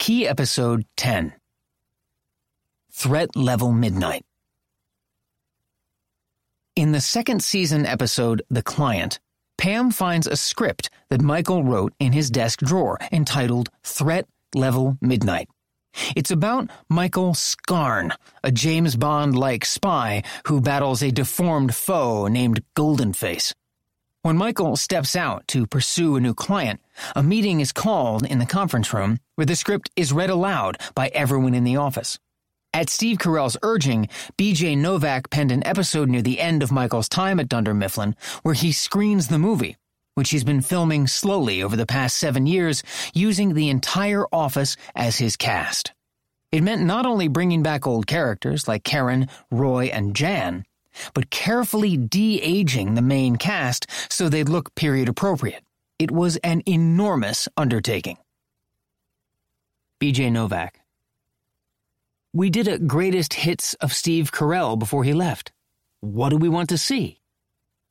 Key Episode 10 Threat Level Midnight. In the second season episode, The Client, Pam finds a script that Michael wrote in his desk drawer entitled Threat Level Midnight. It's about Michael Scarn, a James Bond like spy who battles a deformed foe named Goldenface. When Michael steps out to pursue a new client, a meeting is called in the conference room where the script is read aloud by everyone in the office. At Steve Carell's urging, BJ Novak penned an episode near the end of Michael's time at Dunder Mifflin where he screens the movie, which he's been filming slowly over the past seven years, using the entire office as his cast. It meant not only bringing back old characters like Karen, Roy, and Jan, but carefully de aging the main cast so they'd look period appropriate. It was an enormous undertaking. BJ Novak we did a greatest hits of Steve Carell before he left. What do we want to see?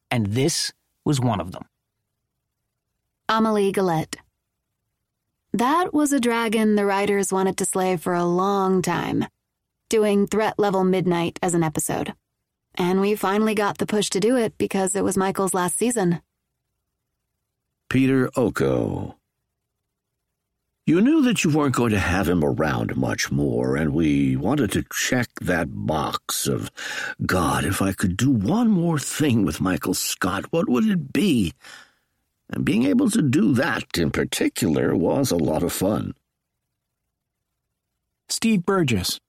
And this was one of them. Amelie Gillette. That was a dragon the writers wanted to slay for a long time, doing Threat Level Midnight as an episode. And we finally got the push to do it because it was Michael's last season. Peter Ocko. You knew that you weren't going to have him around much more, and we wanted to check that box of, God, if I could do one more thing with Michael Scott, what would it be? And being able to do that in particular was a lot of fun. Steve Burgess.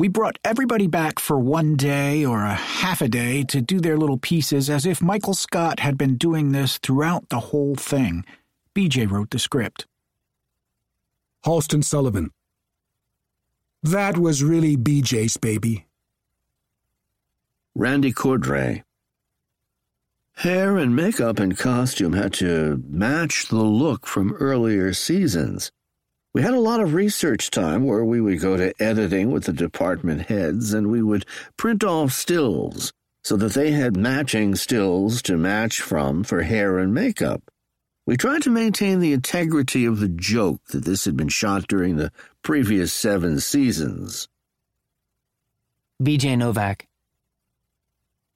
We brought everybody back for one day or a half a day to do their little pieces as if Michael Scott had been doing this throughout the whole thing. BJ wrote the script. Halsted Sullivan. That was really BJ's baby. Randy Cordray. Hair and makeup and costume had to match the look from earlier seasons. We had a lot of research time where we would go to editing with the department heads and we would print off stills so that they had matching stills to match from for hair and makeup. We tried to maintain the integrity of the joke that this had been shot during the previous seven seasons. BJ Novak.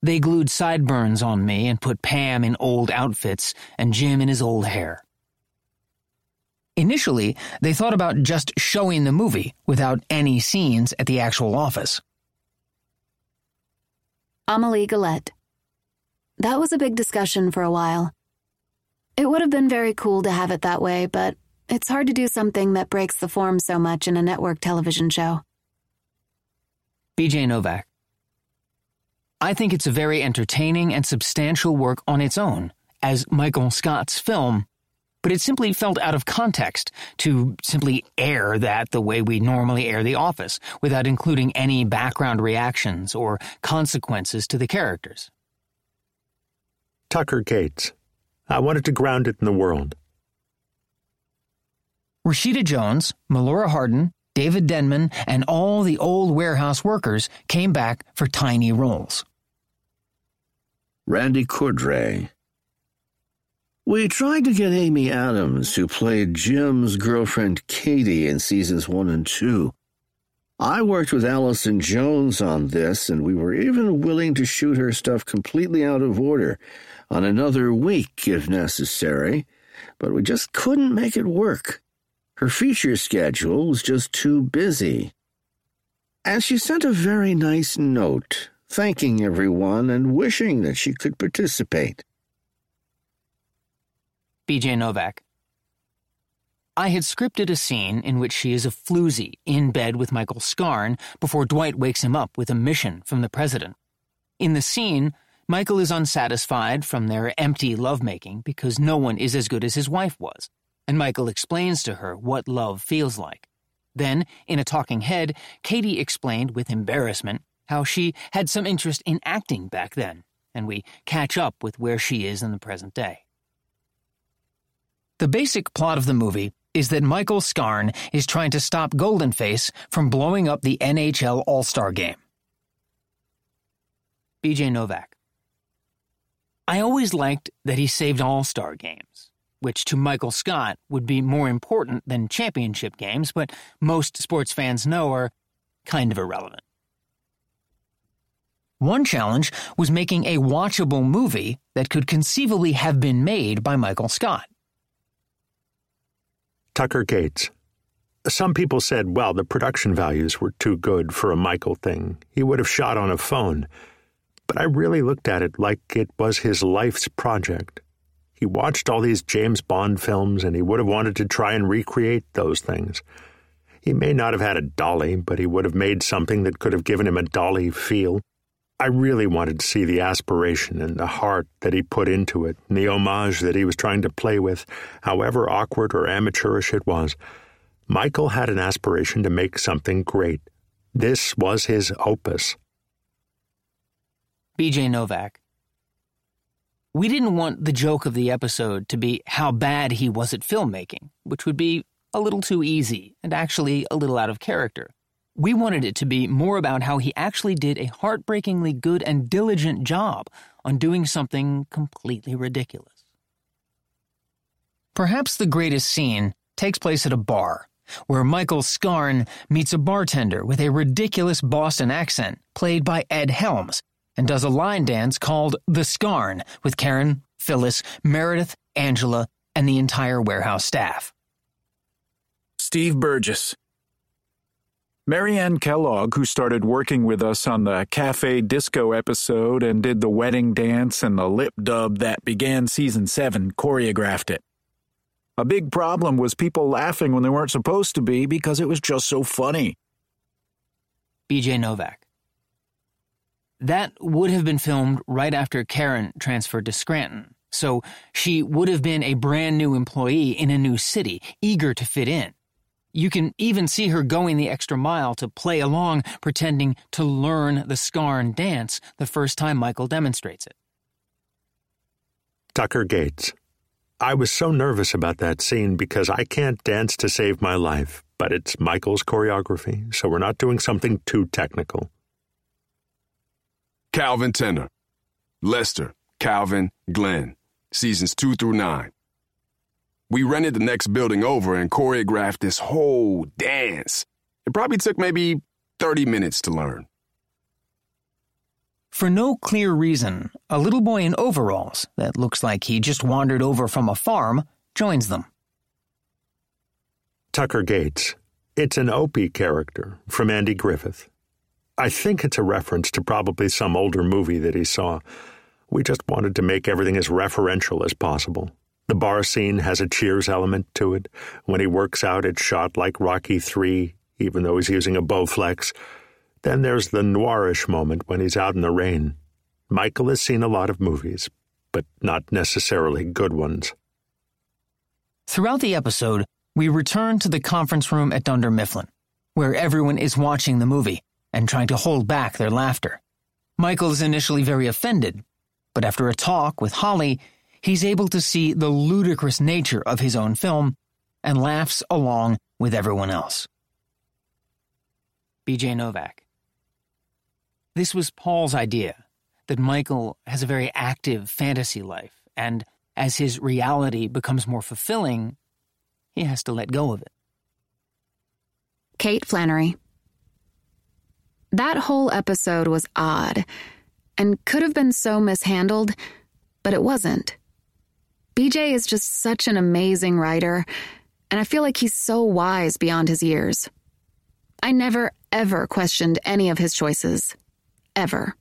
They glued sideburns on me and put Pam in old outfits and Jim in his old hair. Initially, they thought about just showing the movie without any scenes at the actual office. Amelie Gillette. That was a big discussion for a while. It would have been very cool to have it that way, but it's hard to do something that breaks the form so much in a network television show. BJ Novak. I think it's a very entertaining and substantial work on its own, as Michael Scott's film, but it simply felt out of context to simply air that the way we normally air The Office, without including any background reactions or consequences to the characters. Tucker Gates. I wanted to ground it in the world. Rashida Jones, Melora Hardin, David Denman, and all the old warehouse workers came back for tiny roles. Randy Cordray. We tried to get Amy Adams, who played Jim's girlfriend Katie in seasons one and two. I worked with Allison Jones on this, and we were even willing to shoot her stuff completely out of order on another week if necessary, but we just couldn't make it work. Her feature schedule was just too busy. And she sent a very nice note, thanking everyone and wishing that she could participate. BJ Novak. I had scripted a scene in which she is a floozy in bed with Michael Scarn before Dwight wakes him up with a mission from the president. In the scene, Michael is unsatisfied from their empty lovemaking because no one is as good as his wife was, and Michael explains to her what love feels like. Then, in a talking head, Katie explained with embarrassment how she had some interest in acting back then, and we catch up with where she is in the present day. The basic plot of the movie is that Michael Scarn is trying to stop Goldenface from blowing up the NHL All Star game. BJ Novak. I always liked that he saved All Star games. which to Michael Scott would be more important than championship games, but most sports fans know are kind of irrelevant. One challenge was making a watchable movie that could conceivably have been made by Michael Scott. Tucker Gates. Some people said, well, the production values were too good for a Michael thing. He would have shot on a phone. But I really looked at it like it was his life's project. He watched all these James Bond films and he would have wanted to try and recreate those things. He may not have had a dolly, but he would have made something that could have given him a dolly feel. I really wanted to see the aspiration and the heart that he put into it, and the homage that he was trying to play with, however awkward or amateurish it was. Michael had an aspiration to make something great. This was his opus. BJ Novak. We didn't want the joke of the episode to be how bad he was at filmmaking, which would be a little too easy and actually a little out of character. We wanted it to be more about how he actually did a heartbreakingly good and diligent job on doing something completely ridiculous. Perhaps the greatest scene takes place at a bar, where Michael Scarn meets a bartender with a ridiculous Boston accent played by Ed Helms and does a line dance called The Scarn with Karen, Phyllis, Meredith, Angela, and the entire warehouse staff. Steve Burgess. Marianne Kellogg, who started working with us on the Cafe Disco episode and did the wedding dance and the lip dub that began season 7, choreographed it. A big problem was people laughing when they weren't supposed to be because it was just so funny. BJ Novak. That would have been filmed right after Karen transferred to Scranton, so she would have been a brand new employee in a new city, eager to fit in. You can even see her going the extra mile to play along, pretending to learn the Scarn dance the first time Michael demonstrates it. Tucker Gates. I was so nervous about that scene because I can't dance to save my life, but it's Michael's choreography, so we're not doing something too technical. Calvin Tenner. Lester, Calvin, Glenn. Seasons 2 through 9. We rented the next building over and choreographed this whole dance. It probably took maybe 30 minutes to learn. For no clear reason, a little boy in overalls that looks like he just wandered over from a farm joins them. Tucker Gates. It's an Opie character from Andy Griffith. I think it's a reference to probably some older movie that he saw. We just wanted to make everything as referential as possible. The bar scene has a Cheers element to it. When he works out, it's shot like Rocky III, even though he's using a Bowflex. Then there's the noirish moment when he's out in the rain. Michael has seen a lot of movies, but not necessarily good ones. Throughout the episode, we return to the conference room at Dunder Mifflin, where everyone is watching the movie and trying to hold back their laughter. Michael is initially very offended, but after a talk with Holly, he's able to see the ludicrous nature of his own film and laughs along with everyone else. BJ Novak. This was Paul's idea that Michael has a very active fantasy life, and as his reality becomes more fulfilling, he has to let go of it. Kate Flannery. That whole episode was odd and could have been so mishandled, but it wasn't. BJ is just such an amazing writer, and I feel like he's so wise beyond his years. I never, ever questioned any of his choices. Ever.